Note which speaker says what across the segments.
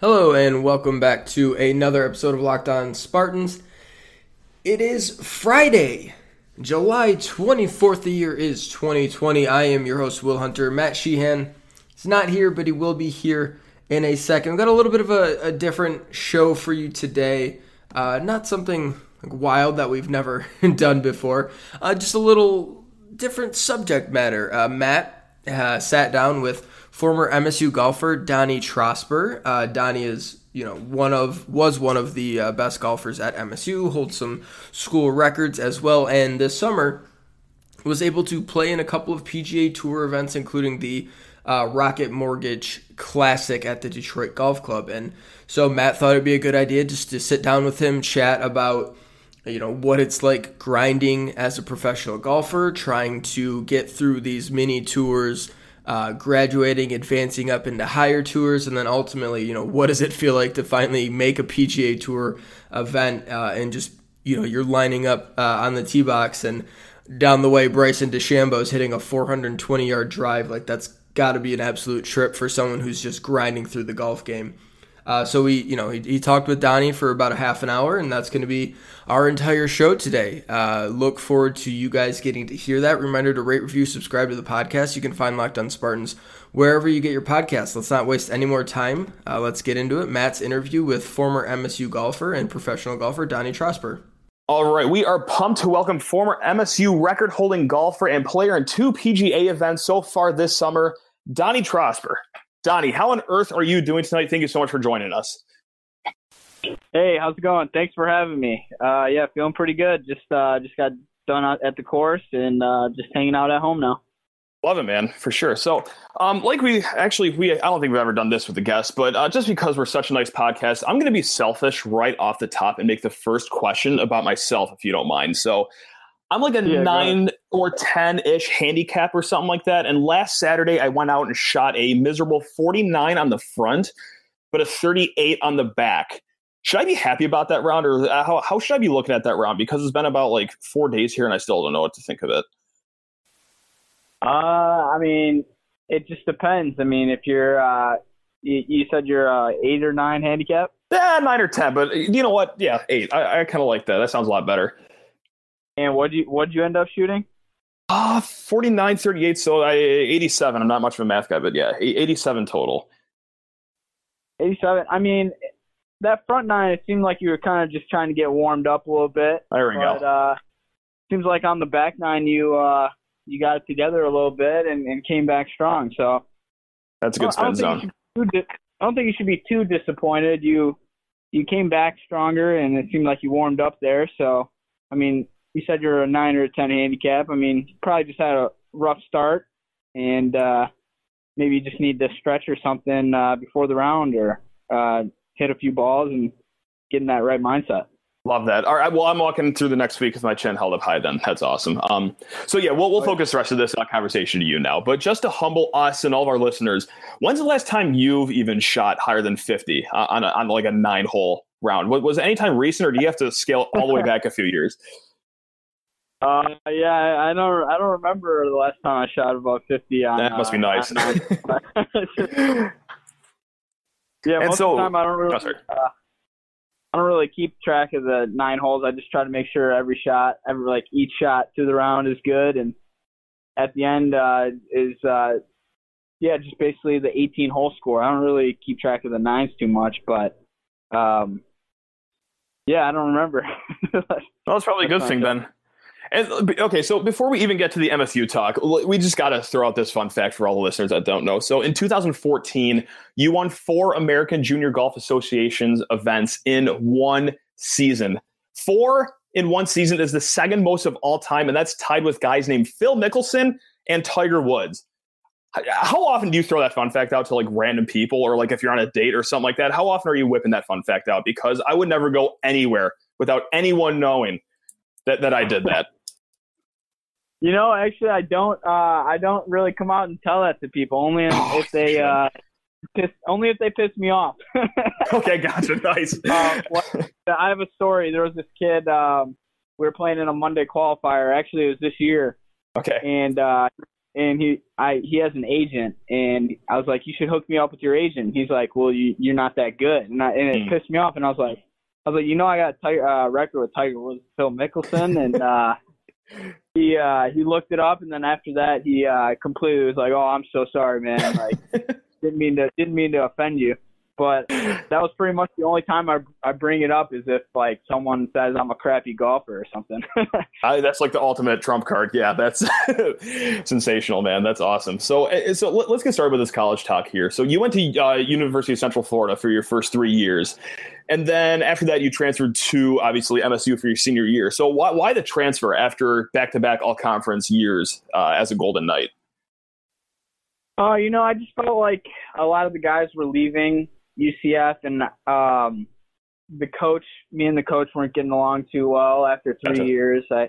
Speaker 1: Hello, and welcome back to another episode of Locked On Spartans. It is Friday, July 24th. The year is 2020. I am your host, Will Hunter. Matt Sheehan is not here, but he will be here in a second. We've got a little bit of a, a different show for you today. Uh, not something wild that we've never done before, uh, just a little different subject matter. Uh, Matt uh, sat down with former MSU golfer Donnie Trosper. Uh, Donnie is you know one of was one of the uh, best golfers at MSU, holds some school records as well, and this summer was able to play in a couple of PGA Tour events, including the uh, Rocket Mortgage Classic at the Detroit Golf Club. And so Matt thought it'd be a good idea just to sit down with him, chat about you know what it's like grinding as a professional golfer, trying to get through these mini tours uh, graduating, advancing up into higher tours, and then ultimately, you know, what does it feel like to finally make a PGA Tour event uh, and just, you know, you're lining up uh, on the tee box and down the way, Bryson DeChambeau is hitting a 420 yard drive. Like, that's got to be an absolute trip for someone who's just grinding through the golf game. Uh, so we, you know, he, he, talked with Donnie for about a half an hour, and that's going to be our entire show today. Uh, look forward to you guys getting to hear that. Reminder to rate, review, subscribe to the podcast. You can find Locked On Spartans wherever you get your podcasts. Let's not waste any more time. Uh, let's get into it. Matt's interview with former MSU golfer and professional golfer Donnie Trosper.
Speaker 2: All right, we are pumped to welcome former MSU record-holding golfer and player in two PGA events so far this summer, Donnie Trosper. Donnie, how on earth are you doing tonight? Thank you so much for joining us.
Speaker 3: Hey, how's it going? Thanks for having me. Uh, yeah, feeling pretty good. Just uh, just got done at the course and uh, just hanging out at home now.
Speaker 2: Love it, man, for sure. So, um, like we actually, we I don't think we've ever done this with a guest, but uh, just because we're such a nice podcast, I'm going to be selfish right off the top and make the first question about myself, if you don't mind. So, I'm like a yeah, nine or 10 ish handicap or something like that. And last Saturday, I went out and shot a miserable 49 on the front, but a 38 on the back. Should I be happy about that round or how, how should I be looking at that round? Because it's been about like four days here and I still don't know what to think of it.
Speaker 3: Uh, I mean, it just depends. I mean, if you're, uh, you, you said you're uh, eight or nine handicap?
Speaker 2: Yeah, nine or 10, but you know what? Yeah, eight. I, I kind of like that. That sounds a lot better.
Speaker 3: And what you what you end up shooting?
Speaker 2: Ah, uh, 49, 38. So I 87. I'm not much of a math guy, but yeah, 87 total.
Speaker 3: 87. I mean, that front nine, it seemed like you were kind of just trying to get warmed up a little bit.
Speaker 2: There we
Speaker 3: but,
Speaker 2: go.
Speaker 3: Uh, seems like on the back nine, you uh, you got it together a little bit and, and came back strong. So
Speaker 2: that's a good spin zone.
Speaker 3: Di- I don't think you should be too disappointed. You you came back stronger, and it seemed like you warmed up there. So I mean, you said you're a nine or a ten handicap. I mean, probably just had a rough start, and uh, maybe you just need to stretch or something uh, before the round, or uh, hit a few balls and get in that right mindset.
Speaker 2: Love that. All right. Well, I'm walking through the next week with my chin held up high. Then that's awesome. Um, so yeah, we'll we'll focus the rest of this conversation to you now. But just to humble us and all of our listeners, when's the last time you've even shot higher than 50 uh, on a, on like a nine hole round? Was, was it any time recent, or do you have to scale all the way back a few years?
Speaker 3: Uh, yeah, I don't, I don't remember the last time I shot above fifty. On,
Speaker 2: that must be
Speaker 3: uh,
Speaker 2: nice.
Speaker 3: yeah,
Speaker 2: and
Speaker 3: most
Speaker 2: so,
Speaker 3: of the time I don't really, oh, uh, I don't really keep track of the nine holes. I just try to make sure every shot, every like each shot through the round is good, and at the end uh, is uh, yeah, just basically the 18 hole score. I don't really keep track of the nines too much, but um, yeah, I don't remember.
Speaker 2: well, that's probably a good thing then. And uh, okay, so before we even get to the MSU talk, we just got to throw out this fun fact for all the listeners that don't know. So in 2014, you won four American Junior Golf Associations events in one season. Four in one season is the second most of all time, and that's tied with guys named Phil Mickelson and Tiger Woods. How often do you throw that fun fact out to like random people, or like if you're on a date or something like that? How often are you whipping that fun fact out? Because I would never go anywhere without anyone knowing that, that I did that.
Speaker 3: You know, actually, I don't. Uh, I don't really come out and tell that to people. Only oh, if they uh, piss. Only if they piss me off.
Speaker 2: okay, gotcha. Nice.
Speaker 3: Uh, well, I have a story. There was this kid. Um, we were playing in a Monday qualifier. Actually, it was this year.
Speaker 2: Okay.
Speaker 3: And uh, and he I he has an agent, and I was like, you should hook me up with your agent. He's like, well, you you're not that good, and I, and it mm. pissed me off, and I was like, I was like, you know, I got a tiger, uh, record with Tiger Woods, Phil Mickelson, and uh, he uh, he looked it up, and then after that, he uh, completely was like, oh, I'm so sorry, man, like didn't mean to didn't mean to offend you. But that was pretty much the only time I I bring it up is if like someone says I'm a crappy golfer or something.
Speaker 2: I, that's like the ultimate trump card. Yeah, that's sensational, man. That's awesome. So eh, so let, us get started with this college talk here. So you went to uh, University of Central Florida for your first three years, and then after that you transferred to obviously MSU for your senior year. So why why the transfer after back to back all conference years uh, as a Golden Knight?
Speaker 3: Oh, uh, you know, I just felt like a lot of the guys were leaving UCF, and um, the coach, me and the coach weren't getting along too well after three gotcha. years. I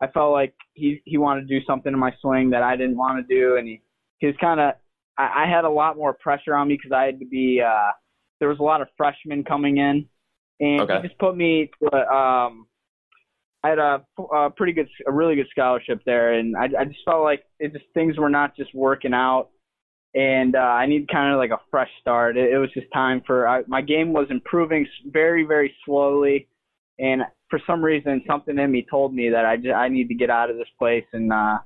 Speaker 3: I felt like he he wanted to do something in my swing that I didn't want to do, and he he was kind of I, I had a lot more pressure on me because I had to be uh, there was a lot of freshmen coming in, and okay. he just put me to, um I had a, a pretty good a really good scholarship there, and I I just felt like it just things were not just working out and uh, I need kind of like a fresh start. It, it was just time for I, my game was improving very very slowly, and for some reason something in me told me that I just, I need to get out of this place and uh,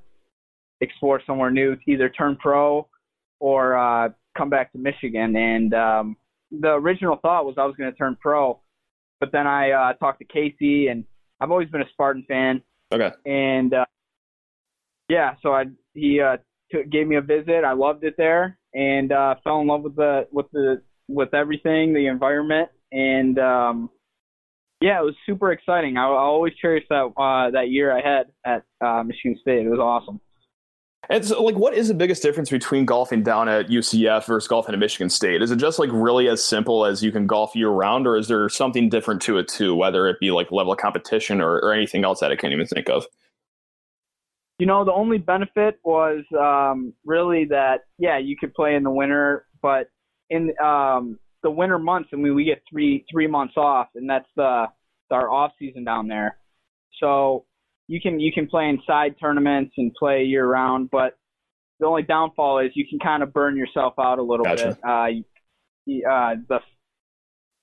Speaker 3: explore somewhere new, either turn pro or uh, come back to Michigan. And um, the original thought was I was going to turn pro, but then I uh, talked to Casey, and I've always been a Spartan fan.
Speaker 2: Okay.
Speaker 3: And uh, yeah, so I he uh, t- gave me a visit. I loved it there and uh, fell in love with the with the with everything, the environment, and um, yeah, it was super exciting. I, I always cherish that uh, that year I had at uh, Michigan State. It was awesome.
Speaker 2: And so, like, what is the biggest difference between golfing down at UCF versus golfing at Michigan State? Is it just like really as simple as you can golf year round, or is there something different to it too? Whether it be like level of competition or, or anything else that I can't even think of.
Speaker 3: You know, the only benefit was um, really that yeah, you could play in the winter, but in um, the winter months, I mean, we get three three months off, and that's the our off season down there. So you can you can play in side tournaments and play year round, but the only downfall is you can kind of burn yourself out a little gotcha. bit. Uh, uh, the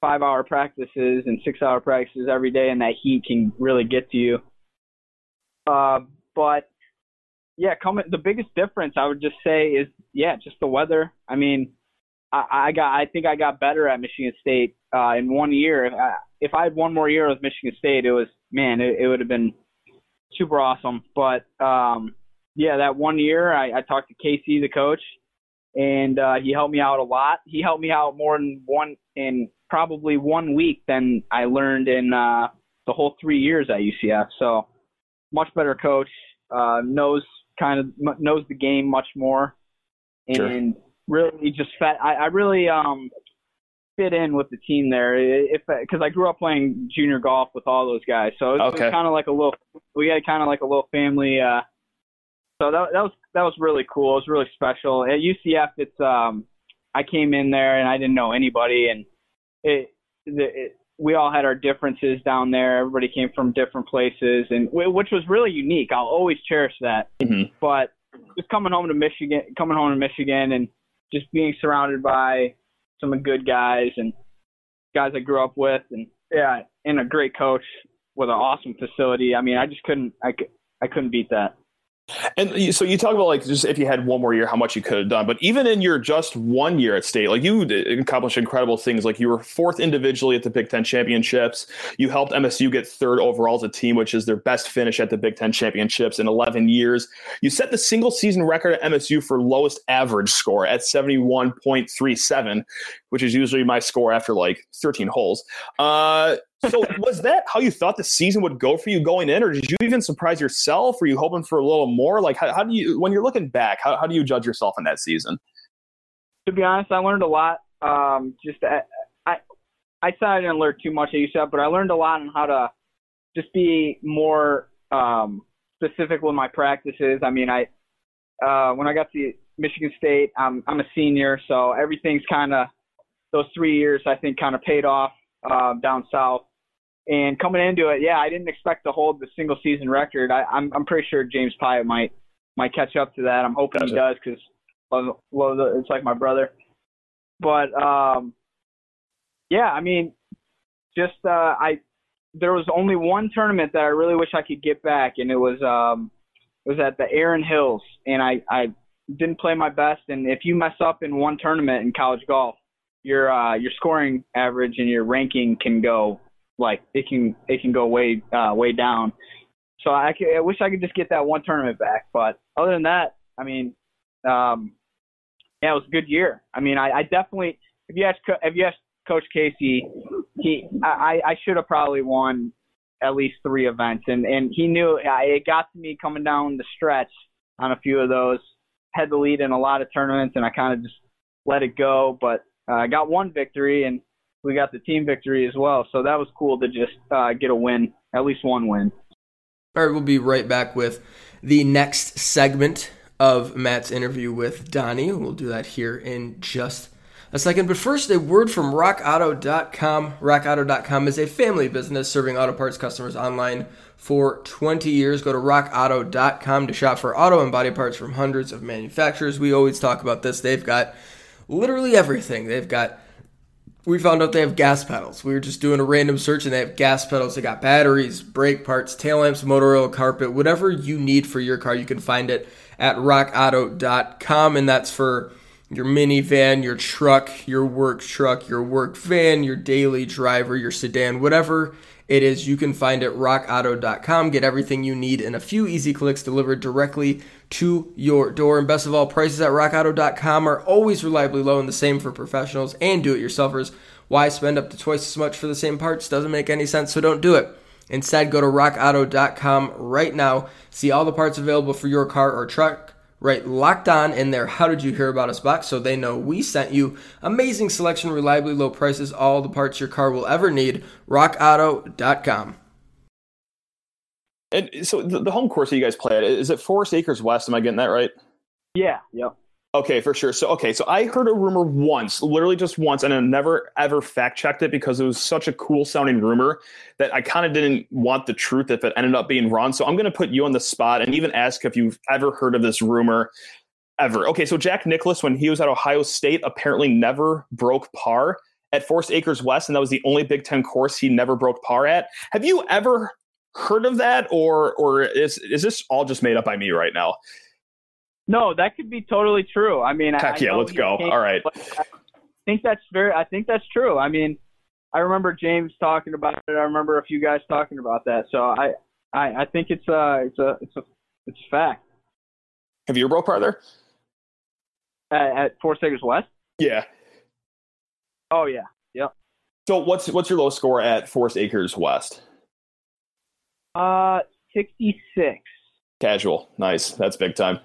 Speaker 3: five hour practices and six hour practices every day, and that heat can really get to you. Uh, but yeah, coming the biggest difference I would just say is yeah, just the weather. I mean, I, I got I think I got better at Michigan State uh, in one year. If I, if I had one more year with Michigan State, it was man, it, it would have been super awesome. But um, yeah, that one year I, I talked to Casey, the coach, and uh, he helped me out a lot. He helped me out more in one in probably one week than I learned in uh, the whole three years at UCF. So much better coach. Uh, knows kind of knows the game much more, and sure. really just fit. I, I really um fit in with the team there. If because I grew up playing junior golf with all those guys, so it was, okay. kind of like a little. We had kind of like a little family. uh So that that was that was really cool. It was really special. At UCF, it's um I came in there and I didn't know anybody, and it, it we all had our differences down there. Everybody came from different places, and which was really unique. I'll always cherish that. Mm-hmm. But just coming home to Michigan, coming home to Michigan, and just being surrounded by some good guys and guys I grew up with, and yeah, and a great coach with an awesome facility. I mean, I just couldn't, I, I couldn't beat that.
Speaker 2: And so you talk about like just if you had one more year, how much you could have done. But even in your just one year at state, like you accomplished incredible things. Like you were fourth individually at the Big Ten championships. You helped MSU get third overall as a team, which is their best finish at the Big Ten championships in 11 years. You set the single season record at MSU for lowest average score at 71.37, which is usually my score after like 13 holes. Uh, so was that how you thought the season would go for you going in, or did you even surprise yourself? Were you hoping for a little more? Like, how, how do you, when you're looking back, how, how do you judge yourself in that season?
Speaker 3: To be honest, I learned a lot. Um, just I, I, I said I didn't learn too much at UCF, but I learned a lot on how to just be more um, specific with my practices. I mean, I uh, when I got to Michigan State, I'm I'm a senior, so everything's kind of those three years I think kind of paid off uh, down south. And coming into it, yeah, I didn't expect to hold the single season record. I, I'm I'm pretty sure James Piot might might catch up to that. I'm hoping gotcha. he does because it's like my brother. But um, yeah, I mean, just uh, I there was only one tournament that I really wish I could get back, and it was um, it was at the Erin Hills, and I I didn't play my best. And if you mess up in one tournament in college golf, your uh, your scoring average and your ranking can go like it can it can go way uh, way down. So I, could, I wish I could just get that one tournament back. But other than that, I mean, um, yeah, it was a good year. I mean, I, I definitely if you ask if you ask Coach Casey, he I, I should have probably won at least three events, and and he knew it got to me coming down the stretch on a few of those. Had the lead in a lot of tournaments, and I kind of just let it go. But uh, I got one victory, and we got the team victory as well. So that was cool to just uh, get a win, at least one win.
Speaker 1: All right, we'll be right back with the next segment of Matt's interview with Donnie. We'll do that here in just a second. But first, a word from RockAuto.com. RockAuto.com is a family business serving auto parts customers online for 20 years. Go to RockAuto.com to shop for auto and body parts from hundreds of manufacturers. We always talk about this. They've got literally everything. They've got we found out they have gas pedals. We were just doing a random search and they have gas pedals. They got batteries, brake parts, tail lamps, motor oil, carpet, whatever you need for your car, you can find it at rockauto.com. And that's for your minivan, your truck, your work truck, your work van, your daily driver, your sedan, whatever it is, you can find it rockauto.com. Get everything you need in a few easy clicks delivered directly to your door. And best of all, prices at rockauto.com are always reliably low and the same for professionals and do it yourselfers. Why spend up to twice as much for the same parts? Doesn't make any sense, so don't do it. Instead, go to rockauto.com right now. See all the parts available for your car or truck right locked on in their how did you hear about us box so they know we sent you amazing selection reliably low prices all the parts your car will ever need. rockauto.com
Speaker 2: and so the, the home course that you guys play at is it forest akers west? Am i getting that right?
Speaker 3: Yeah yep
Speaker 2: Okay, for sure. So, okay, so I heard a rumor once, literally just once, and I never ever fact checked it because it was such a cool sounding rumor that I kind of didn't want the truth if it ended up being wrong. So, I'm going to put you on the spot and even ask if you've ever heard of this rumor ever. Okay, so Jack Nicklaus, when he was at Ohio State, apparently never broke par at Forest Akers West, and that was the only Big Ten course he never broke par at. Have you ever heard of that, or or is is this all just made up by me right now?
Speaker 3: No, that could be totally true. I mean,
Speaker 2: Heck
Speaker 3: I,
Speaker 2: yeah, let's go. All right.
Speaker 3: I think that's very. I think that's true. I mean, I remember James talking about it. I remember a few guys talking about that. So I, I, I think it's a, it's a, it's a, it's a fact.
Speaker 2: Have you ever broke par there?
Speaker 3: At, at Forest Akers West.
Speaker 2: Yeah.
Speaker 3: Oh yeah. Yep.
Speaker 2: So what's what's your low score at Forest Akers West?
Speaker 3: Uh, sixty six.
Speaker 2: Casual. Nice. That's big time.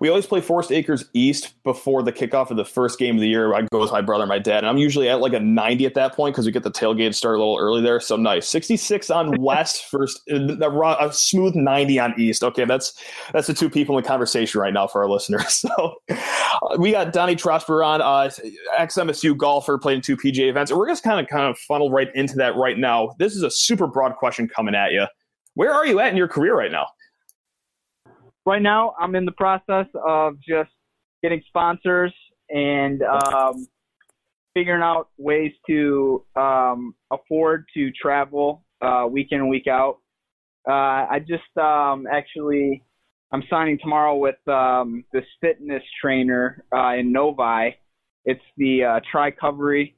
Speaker 2: We always play Forest Akers East before the kickoff of the first game of the year. I go with my brother and my dad, and I'm usually at like a 90 at that point because we get the tailgate start a little early there. So nice. 66 on West, first a smooth 90 on East. Okay, that's that's the two people in conversation right now for our listeners. So uh, we got Donnie Trosper on, uh, ex-MSU golfer, played in two PGA events, and we're just kind of kind of funnel right into that right now. This is a super broad question coming at you. Where are you at in your career right now?
Speaker 3: Right now I'm in the process of just getting sponsors and um, figuring out ways to um, afford to travel uh, week in and week out. Uh, I just um, actually I'm signing tomorrow with um, this fitness trainer uh, in Novi. It's the uh, Tricovery,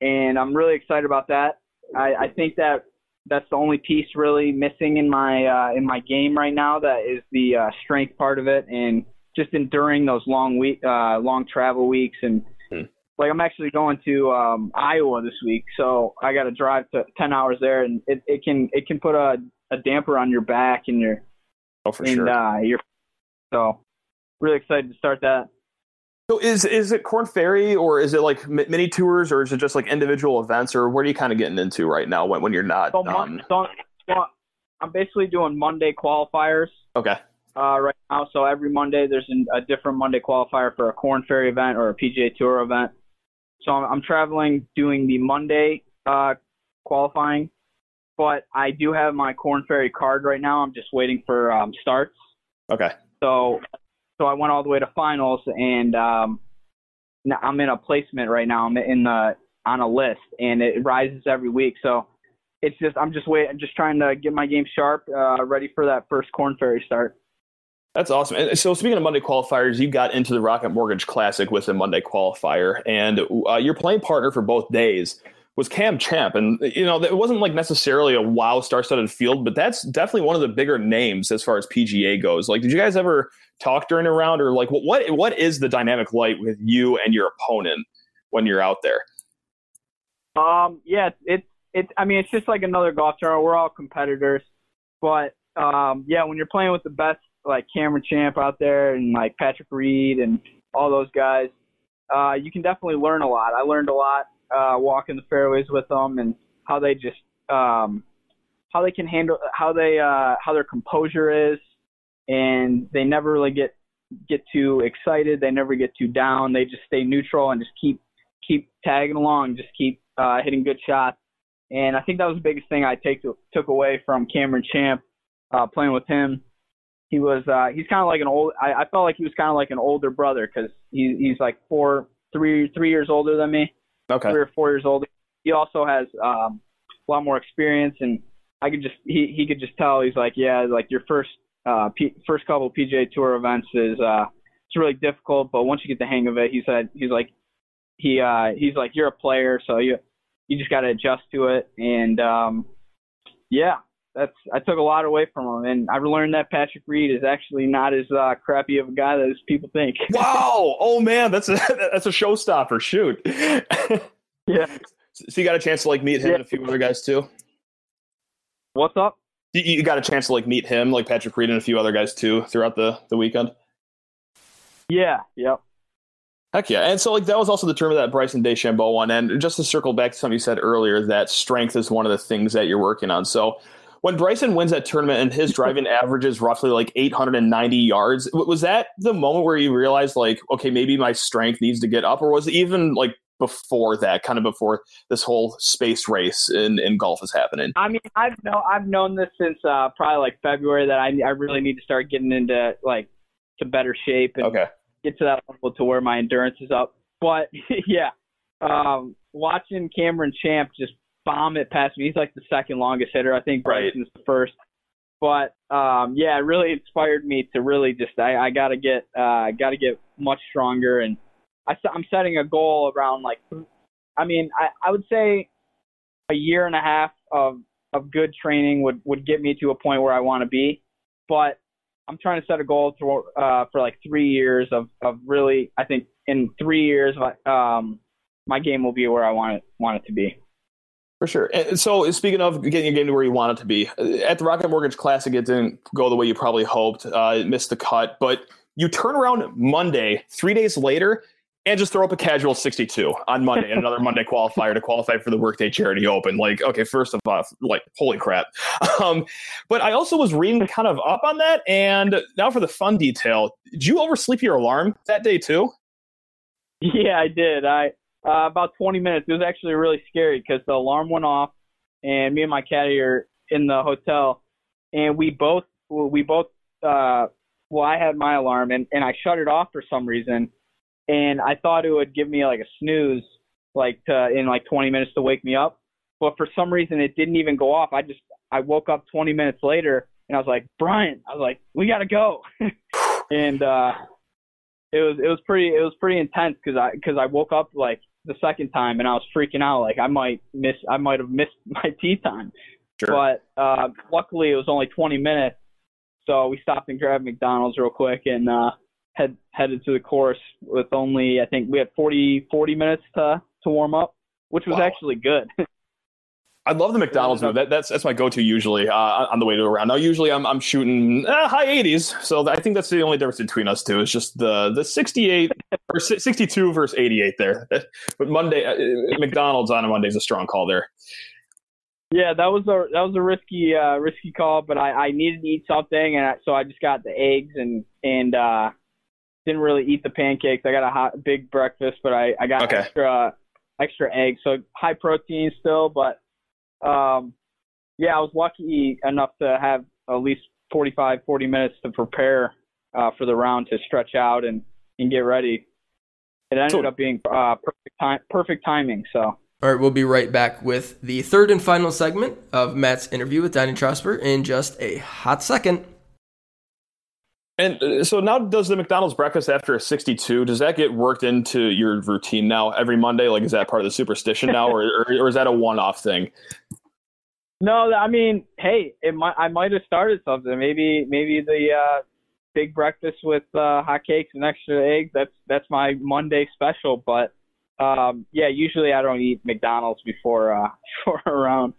Speaker 3: and I'm really excited about that. I, I think that that's the only piece really missing in my uh, in my game right now. That is the uh, strength part of it, and just enduring those long week uh, long travel weeks. And hmm. like I'm actually going to um, Iowa this week, so I got to drive to ten hours there, and it, it can it can put a, a damper on your back and your
Speaker 2: oh for
Speaker 3: and,
Speaker 2: sure.
Speaker 3: Uh, your so really excited to start that.
Speaker 2: So is is it Corn Ferry or is it like mini tours or is it just like individual events or what are you kind of getting into right now when, when you're not?
Speaker 3: So, um... so, so I'm basically doing Monday qualifiers.
Speaker 2: Okay.
Speaker 3: Uh, right now, so every Monday there's an, a different Monday qualifier for a Corn Ferry event or a PGA Tour event. So I'm, I'm traveling doing the Monday uh, qualifying, but I do have my Corn Ferry card right now. I'm just waiting for um, starts.
Speaker 2: Okay.
Speaker 3: So so I went all the way to finals, and um, I'm in a placement right now. I'm in the on a list, and it rises every week. So it's just I'm just waiting, just trying to get my game sharp, uh, ready for that first Corn Ferry start.
Speaker 2: That's awesome. And so, speaking of Monday qualifiers, you got into the Rocket Mortgage Classic with a Monday qualifier, and uh, your playing partner for both days was Cam Champ. And, you know, it wasn't like necessarily a wow star studded field, but that's definitely one of the bigger names as far as PGA goes. Like, did you guys ever talk during a round, or like, what what is the dynamic like with you and your opponent when you're out there?
Speaker 3: Um, yeah, it's it's. I mean, it's just like another golf tournament. We're all competitors, but um, yeah, when you're playing with the best like Cameron Champ out there and like Patrick Reed and all those guys, uh, you can definitely learn a lot. I learned a lot uh, walking the fairways with them and how they just um, how they can handle how they uh, how their composure is, and they never really get get too excited. They never get too down. They just stay neutral and just keep keep tagging along, just keep uh, hitting good shots. And I think that was the biggest thing I take to, took away from Cameron Champ uh, playing with him he was uh he's kind of like an old I, I felt like he was kind of like an older brother because he he's like four three three years older than me
Speaker 2: okay.
Speaker 3: three or four years older he also has um a lot more experience and I could just he he could just tell he's like yeah like your first uh P, first couple PGA Tour events is uh it's really difficult but once you get the hang of it he said he's like he uh he's like you're a player so you you just got to adjust to it and um yeah that's I took a lot away from him, and I've learned that Patrick Reed is actually not as uh, crappy of a guy as people think.
Speaker 2: Wow! Oh man, that's a that's a showstopper. Shoot.
Speaker 3: yeah.
Speaker 2: So you got a chance to like meet him yeah. and a few other guys too.
Speaker 3: What's up?
Speaker 2: You, you got a chance to like meet him, like Patrick Reed and a few other guys too, throughout the the weekend.
Speaker 3: Yeah. Yep.
Speaker 2: Heck yeah. And so like that was also the term of that Bryson DeChambeau one. And just to circle back to something you said earlier, that strength is one of the things that you're working on. So when Bryson wins that tournament and his driving average is roughly like 890 yards, was that the moment where you realized like, okay, maybe my strength needs to get up, or was it even like before that, kind of before this whole space race in, in golf is happening?
Speaker 3: I mean, I've know I've known this since uh, probably like February that I I really need to start getting into like to better shape and
Speaker 2: okay.
Speaker 3: get to that level to where my endurance is up. But yeah, um, watching Cameron Champ just bomb it past me. He's like the second longest hitter. I think Bryson's right. the first. But um, yeah, it really inspired me to really just I, I got to get uh, got to get much stronger, and I, I'm setting a goal around like, I mean, I, I would say a year and a half of of good training would would get me to a point where I want to be, but I'm trying to set a goal to, uh, for like three years of of really I think in three years um, my game will be where I want it want it to be.
Speaker 2: For sure. And so, speaking of getting your game to where you want it to be, at the Rocket Mortgage Classic, it didn't go the way you probably hoped. Uh, it missed the cut, but you turn around Monday, three days later, and just throw up a casual 62 on Monday and another Monday qualifier to qualify for the Workday Charity Open. Like, okay, first of all, like, holy crap. Um, but I also was reading kind of up on that. And now for the fun detail, did you oversleep your alarm that day too?
Speaker 3: Yeah, I did. I uh, about 20 minutes. It was actually really scary because the alarm went off, and me and my caddy are in the hotel, and we both we both uh, well, I had my alarm and and I shut it off for some reason, and I thought it would give me like a snooze, like to, in like 20 minutes to wake me up, but for some reason it didn't even go off. I just I woke up 20 minutes later and I was like, Brian, I was like, we gotta go, and uh, it was it was pretty it was pretty intense because I because I woke up like the second time, and I was freaking out. Like I might miss, I might have missed my tee time.
Speaker 2: Sure.
Speaker 3: But uh, luckily, it was only 20 minutes, so we stopped and grabbed McDonald's real quick and uh, head headed to the course with only I think we had 40 40 minutes to to warm up, which was wow. actually good.
Speaker 2: I love the McDonald's move. That, that's that's my go-to usually uh, on the way to a round. Now, usually I'm I'm shooting uh, high 80s, so I think that's the only difference between us two. Is just the the 68 or 62 versus 88 there. But Monday, uh, McDonald's on a Monday is a strong call there.
Speaker 3: Yeah, that was a that was a risky uh, risky call, but I, I needed to eat something, and I, so I just got the eggs and and uh, didn't really eat the pancakes. I got a hot big breakfast, but I I got
Speaker 2: okay.
Speaker 3: extra extra eggs, so high protein still, but um, yeah, I was lucky enough to have at least 45, 40 minutes to prepare uh, for the round to stretch out and, and get ready. It ended so, up being uh, perfect time, perfect timing. So.
Speaker 1: All right, we'll be right back with the third and final segment of Matt's interview with Donnie Trosper in just a hot second.
Speaker 2: And uh, so now, does the McDonald's breakfast after a 62, does that get worked into your routine now every Monday? Like, is that part of the superstition now, or, or, or is that a one off thing?
Speaker 3: No, I mean, hey, it might I might have started something. Maybe maybe the uh, big breakfast with uh, hot cakes and extra eggs. That's that's my Monday special. But um, yeah, usually I don't eat McDonald's before uh, before a round.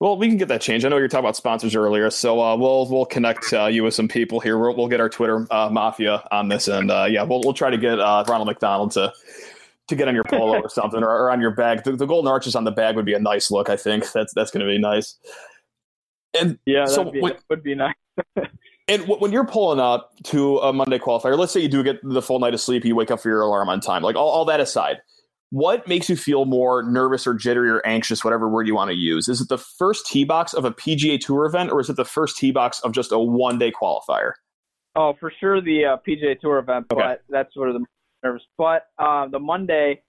Speaker 2: Well, we can get that changed. I know you were talking about sponsors earlier, so uh, we'll we'll connect uh, you with some people here. We'll, we'll get our Twitter uh, mafia on this, and uh, yeah, we'll we'll try to get uh, Ronald McDonald to to get on your polo or something, or, or, on your bag. The, the, golden arches on the bag would be a nice look. I think that's that's going to be nice.
Speaker 3: And yeah, so be, when, would be nice.
Speaker 2: and when you're pulling up to a Monday qualifier, let's say you do get the full night of sleep, you wake up for your alarm on time. Like all, all that aside, what makes you feel more nervous or jittery or anxious, whatever word you want to use? Is it the first tee box of a PGA Tour event, or is it the first tee box of just a one day qualifier?
Speaker 3: Oh, for sure the uh, PGA Tour event, but okay. that's sort of the nervous. But uh, the Monday,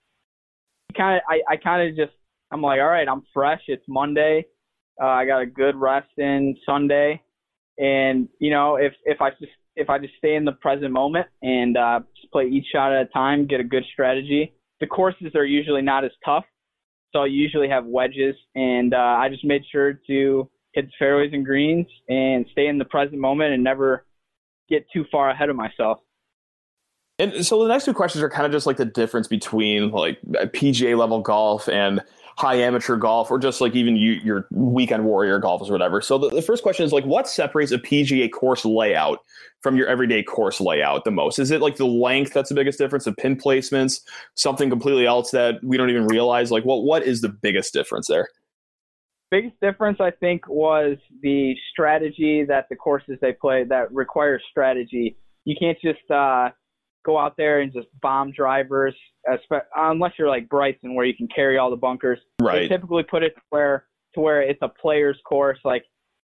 Speaker 3: kind of, I, I kind of just, I'm like, all right, I'm fresh. It's Monday. Uh, I got a good rest in Sunday, and you know, if if I just if I just stay in the present moment and uh, just play each shot at a time, get a good strategy the courses are usually not as tough, so I usually have wedges, and uh, I just made sure to hit fairways and greens and stay in the present moment and never get too far ahead of myself.
Speaker 2: And so the next two questions are kind of just like the difference between like PGA level golf and high amateur golf or just like even you, your weekend warrior golf or whatever. So the, the first question is like, what separates a PGA course layout from your everyday course layout the most? Is it like the length that's the biggest difference, the pin placements, something completely else that we don't even realize? Like, what what is the biggest difference there?
Speaker 3: Biggest difference, I think, was the strategy that the courses they play that requires strategy. You can't just uh, go out there and just bomb drivers, unless you're like Bryson, where you can carry all the bunkers.
Speaker 2: Right.
Speaker 3: They typically put it where to where it's a player's course. Like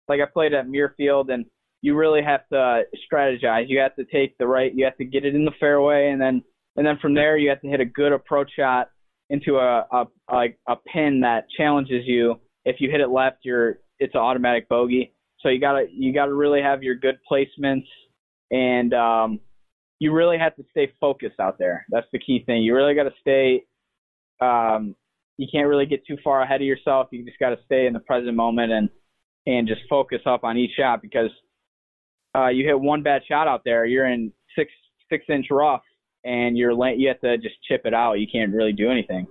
Speaker 3: like I played at Muirfield, and you really have to strategize. You have to take the right. You have to get it in the fairway, and then and then from there you have to hit a good approach shot into a a a, a pin that challenges you. If you hit it left, you're it's an automatic bogey. So you gotta you gotta really have your good placements and um, you really have to stay focused out there. That's the key thing. You really got to stay. Um, you can't really get too far ahead of yourself. You just got to stay in the present moment and and just focus up on each shot because uh, you hit one bad shot out there, you're in six six inch rough, and you're you have to just chip it out. You can't really do anything.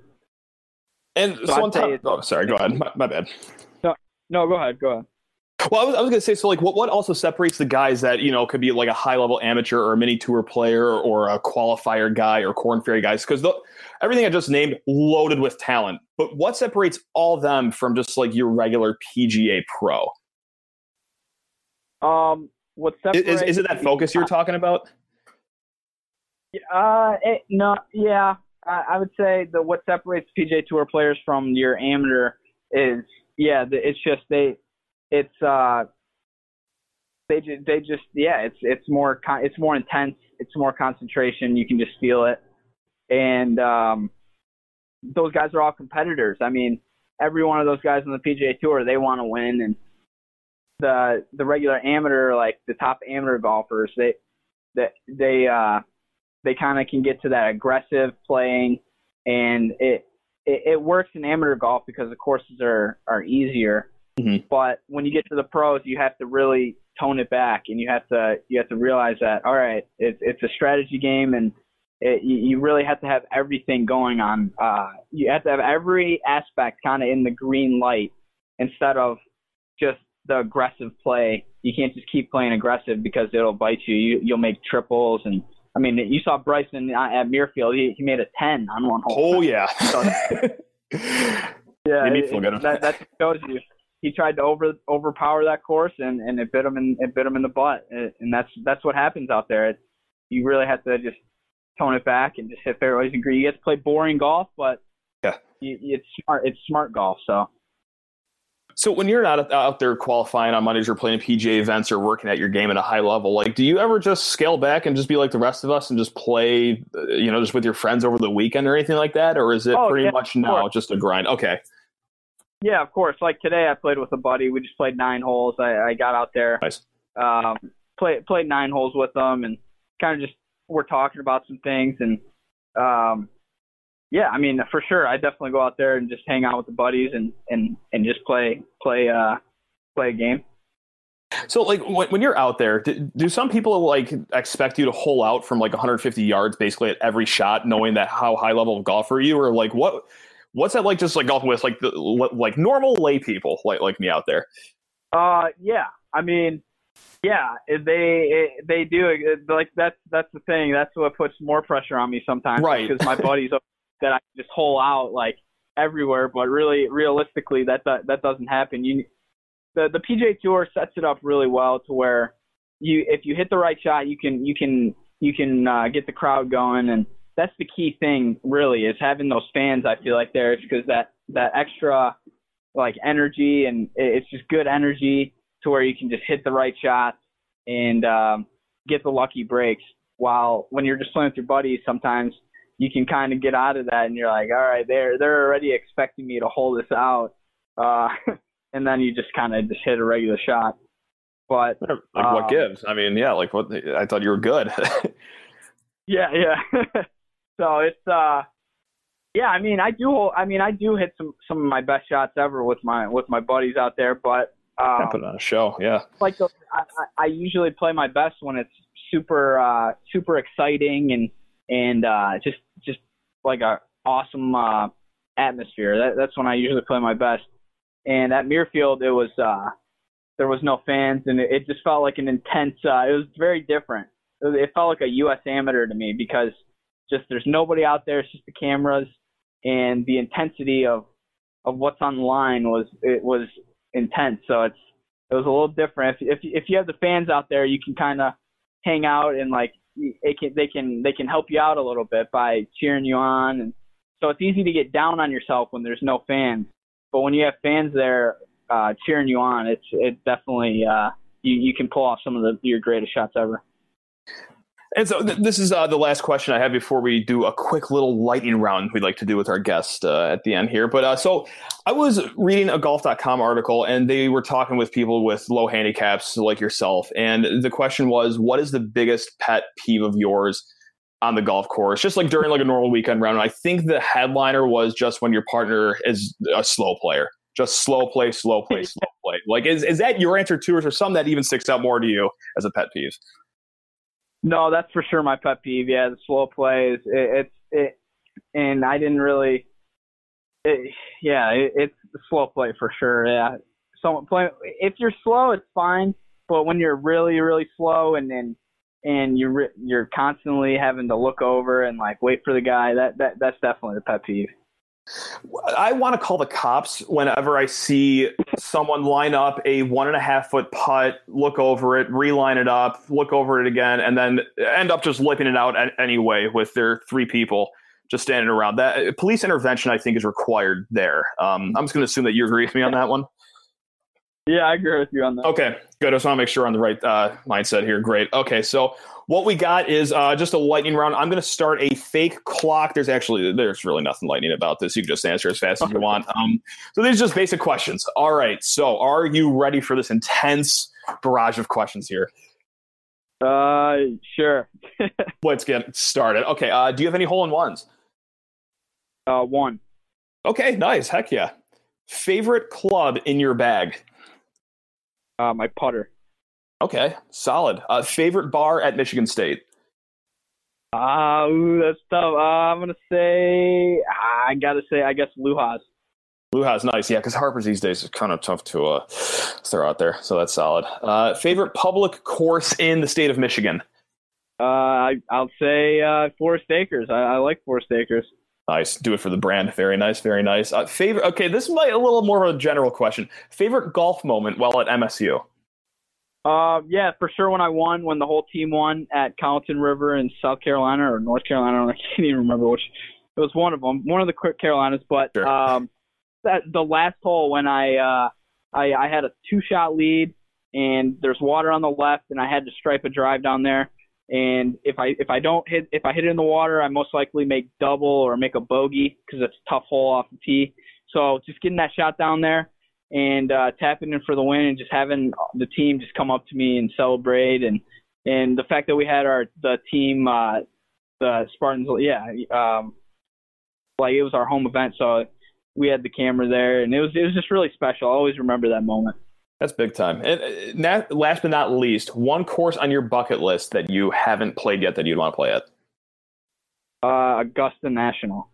Speaker 2: And so, so oh, sorry, go ahead. My, my bad.
Speaker 3: No, no, go ahead. Go ahead.
Speaker 2: Well, I was, I was going to say, so like, what, what also separates the guys that you know could be like a high level amateur or a mini tour player or a qualifier guy or corn ferry guys? Because everything I just named loaded with talent. But what separates all them from just like your regular PGA pro?
Speaker 3: Um, what separates
Speaker 2: is, is it that focus you're talking about?
Speaker 3: Uh, it, no, yeah, I, I would say the what separates PGA Tour players from your amateur is yeah, the, it's just they it's uh they just they just yeah it's it's more con- it's more intense it's more concentration you can just feel it. And um those guys are all competitors. I mean every one of those guys on the pga tour they want to win and the the regular amateur like the top amateur golfers they that they uh they kind of can get to that aggressive playing and it, it it works in amateur golf because the courses are are easier Mm-hmm. But when you get to the pros, you have to really tone it back, and you have to you have to realize that all right, it's it's a strategy game, and it, you, really have to have everything going on. Uh, you have to have every aspect kind of in the green light instead of just the aggressive play. You can't just keep playing aggressive because it'll bite you. you you'll make triples and. I mean, you saw Bryson at Muirfield. He, he made a ten on one hole.
Speaker 2: Oh yeah.
Speaker 3: So, yeah, it, that, that shows you he tried to over overpower that course and and it bit him in it bit him in the butt and that's that's what happens out there. It's, you really have to just tone it back and just hit fairways and green. You get to play boring golf, but
Speaker 2: yeah,
Speaker 3: you, it's smart. It's smart golf. So.
Speaker 2: So when you're not out there qualifying on Mondays or playing PGA events or working at your game at a high level, like do you ever just scale back and just be like the rest of us and just play, uh, you know, just with your friends over the weekend or anything like that, or is it oh, pretty yeah, much now just a grind? Okay.
Speaker 3: Yeah, of course. Like today, I played with a buddy. We just played nine holes. I, I got out there,
Speaker 2: nice.
Speaker 3: um, played played nine holes with them, and kind of just we're talking about some things and um, yeah, I mean, for sure, I definitely go out there and just hang out with the buddies and and and just play play uh play a game.
Speaker 2: So, like, when, when you're out there, do, do, some people like expect you to hole out from like 150 yards basically at every shot, knowing that how high level of golfer you, or like what what's that like? Just like golfing with like the like normal lay people like like me out there.
Speaker 3: Uh, yeah, I mean, yeah, they they do like that's that's the thing. That's what puts more pressure on me sometimes,
Speaker 2: right?
Speaker 3: Because my buddies that I just hole out like everywhere, but really realistically that that, that doesn't happen. You the the PGA Tour sets it up really well to where you if you hit the right shot, you can you can you can uh, get the crowd going, and that's the key thing really is having those fans. I feel like there because that that extra like energy and it's just good energy to where you can just hit the right shots and um, get the lucky breaks. While when you're just playing with your buddies, sometimes you can kind of get out of that and you're like, all right, they're they're already expecting me to hold this out, uh, and then you just kind of just hit a regular shot. But
Speaker 2: like what gives? I mean, yeah, like what I thought you were good.
Speaker 3: yeah, yeah. so it's uh, yeah. I mean, I do. I mean, I do hit some some of my best shots ever with my with my buddies out there. But um,
Speaker 2: put on a show, yeah.
Speaker 3: Like the, I, I usually play my best when it's super uh super exciting and and uh, just just like a awesome uh, atmosphere. That, that's when I usually play my best. And at Muirfield, it was uh, there was no fans, and it, it just felt like an intense. Uh, it was very different. It, it felt like a U.S. amateur to me because just there's nobody out there. It's just the cameras, and the intensity of of what's on the line was it was intense. So it's it was a little different. If if if you have the fans out there, you can kind of hang out and like it can they can they can help you out a little bit by cheering you on and so it's easy to get down on yourself when there's no fans but when you have fans there uh cheering you on it's it definitely uh you you can pull off some of the your greatest shots ever
Speaker 2: and so th- this is uh, the last question I have before we do a quick little lightning round we'd like to do with our guest uh, at the end here. But uh, so I was reading a golf.com article and they were talking with people with low handicaps like yourself. And the question was, what is the biggest pet peeve of yours on the golf course? Just like during like a normal weekend round. And I think the headliner was just when your partner is a slow player. Just slow play, slow play, slow play. Like, is, is that your answer to it, or some that even sticks out more to you as a pet peeve?
Speaker 3: No, that's for sure my pet peeve. Yeah, the slow plays. It, it's it, and I didn't really. It, yeah, it, it's the slow play for sure. Yeah, so play. If you're slow, it's fine. But when you're really, really slow, and then and you're you're constantly having to look over and like wait for the guy, that that that's definitely the pet peeve.
Speaker 2: I want to call the cops whenever I see someone line up a one and a half foot putt, look over it, reline it up, look over it again, and then end up just lipping it out anyway with their three people just standing around. That police intervention, I think, is required there. Um, I'm just going to assume that you agree with me on that one.
Speaker 3: Yeah, I agree with you on that.
Speaker 2: Okay, good. I just want to make sure on the right uh, mindset here. Great. Okay, so what we got is uh, just a lightning round. I'm going to start a fake clock. There's actually there's really nothing lightning about this. You can just answer as fast as you want. Um, so these are just basic questions. All right. So are you ready for this intense barrage of questions here?
Speaker 3: Uh, sure.
Speaker 2: Let's get started. Okay. Uh, do you have any hole in ones?
Speaker 3: Uh, one.
Speaker 2: Okay. Nice. Heck yeah. Favorite club in your bag?
Speaker 3: Uh, my putter.
Speaker 2: Okay, solid. Uh, favorite bar at Michigan State?
Speaker 3: Ah, uh, ooh, that's tough. Uh, I'm gonna say I gotta say I guess Luhas.
Speaker 2: Luhas, nice. Yeah, because Harper's these days is kind of tough to uh, throw out there, so that's solid. Uh, favorite public course in the state of Michigan?
Speaker 3: Uh, I, will say uh, Forest Akers. I, I, like Forest Akers.
Speaker 2: Nice. Do it for the brand. Very nice. Very nice. Uh, favorite. Okay, this might a little more of a general question. Favorite golf moment while at MSU?
Speaker 3: Uh, yeah, for sure. When I won, when the whole team won at Carlton River in South Carolina or North Carolina, I can't even remember which. It was one of them, one of the quick Carolinas. But sure. um, that the last hole when I uh, I, I had a two shot lead, and there's water on the left, and I had to stripe a drive down there. And if I if I don't hit if I hit it in the water, I most likely make double or make a bogey because it's a tough hole off the tee. So just getting that shot down there and uh, tapping in for the win, and just having the team just come up to me and celebrate, and and the fact that we had our the team uh, the Spartans, yeah, um, like it was our home event, so we had the camera there, and it was it was just really special. I always remember that moment.
Speaker 2: That's big time. And uh, last but not least, one course on your bucket list that you haven't played yet that you'd want to play at.
Speaker 3: Uh, Augusta National.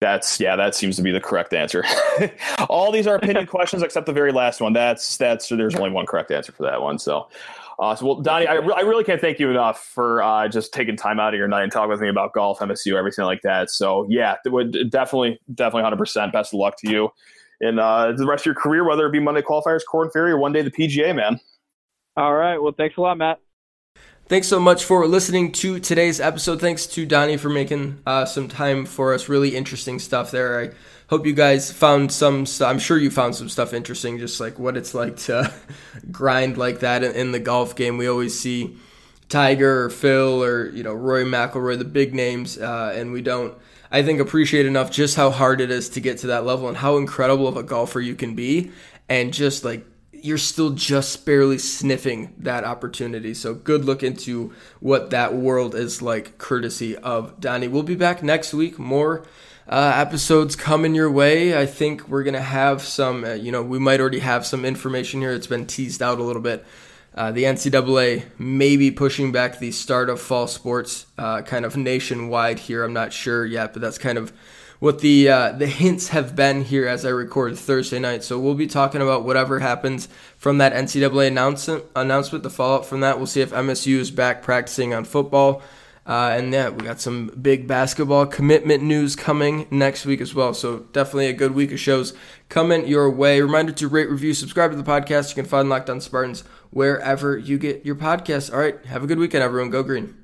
Speaker 2: That's yeah, that seems to be the correct answer. All these are opinion questions except the very last one. That's that's there's only one correct answer for that one. So, uh, so well, Donnie, I, re- I really can't thank you enough for uh, just taking time out of your night and talking with me about golf, MSU, everything like that. So yeah, would definitely, definitely, hundred percent. Best of luck to you in uh, the rest of your career, whether it be Monday qualifiers, Korn Ferry, or one day the PGA, man.
Speaker 3: All right. Well, thanks a lot, Matt.
Speaker 1: Thanks so much for listening to today's episode. Thanks to Donnie for making uh, some time for us. Really interesting stuff there. I hope you guys found some. I'm sure you found some stuff interesting, just like what it's like to grind like that in, in the golf game. We always see Tiger or Phil or you know Rory McIlroy, the big names, uh, and we don't I think, appreciate enough just how hard it is to get to that level and how incredible of a golfer you can be. And just like you're still just barely sniffing that opportunity. So good look into what that world is like, courtesy of Donnie. We'll be back next week. More uh, episodes coming your way. I think we're gonna have some. Uh, you know, we might already have some information here. It's been teased out a little bit uh, the NCAA may be pushing back the start of fall sports uh, kind of nationwide here. I'm not sure yet, but that's kind of what the uh, the hints have been here as I record Thursday night. So we'll be talking about whatever happens from that NCAA announcement. Announcement, the fallout from that. We'll see if MSU is back practicing on football. Uh, and yeah, we got some big basketball commitment news coming next week as well. So definitely a good week of shows coming your way. Reminder to rate, review, subscribe to the podcast. You can find Locked On Spartans wherever you get your podcasts. All right, have a good weekend, everyone. Go green.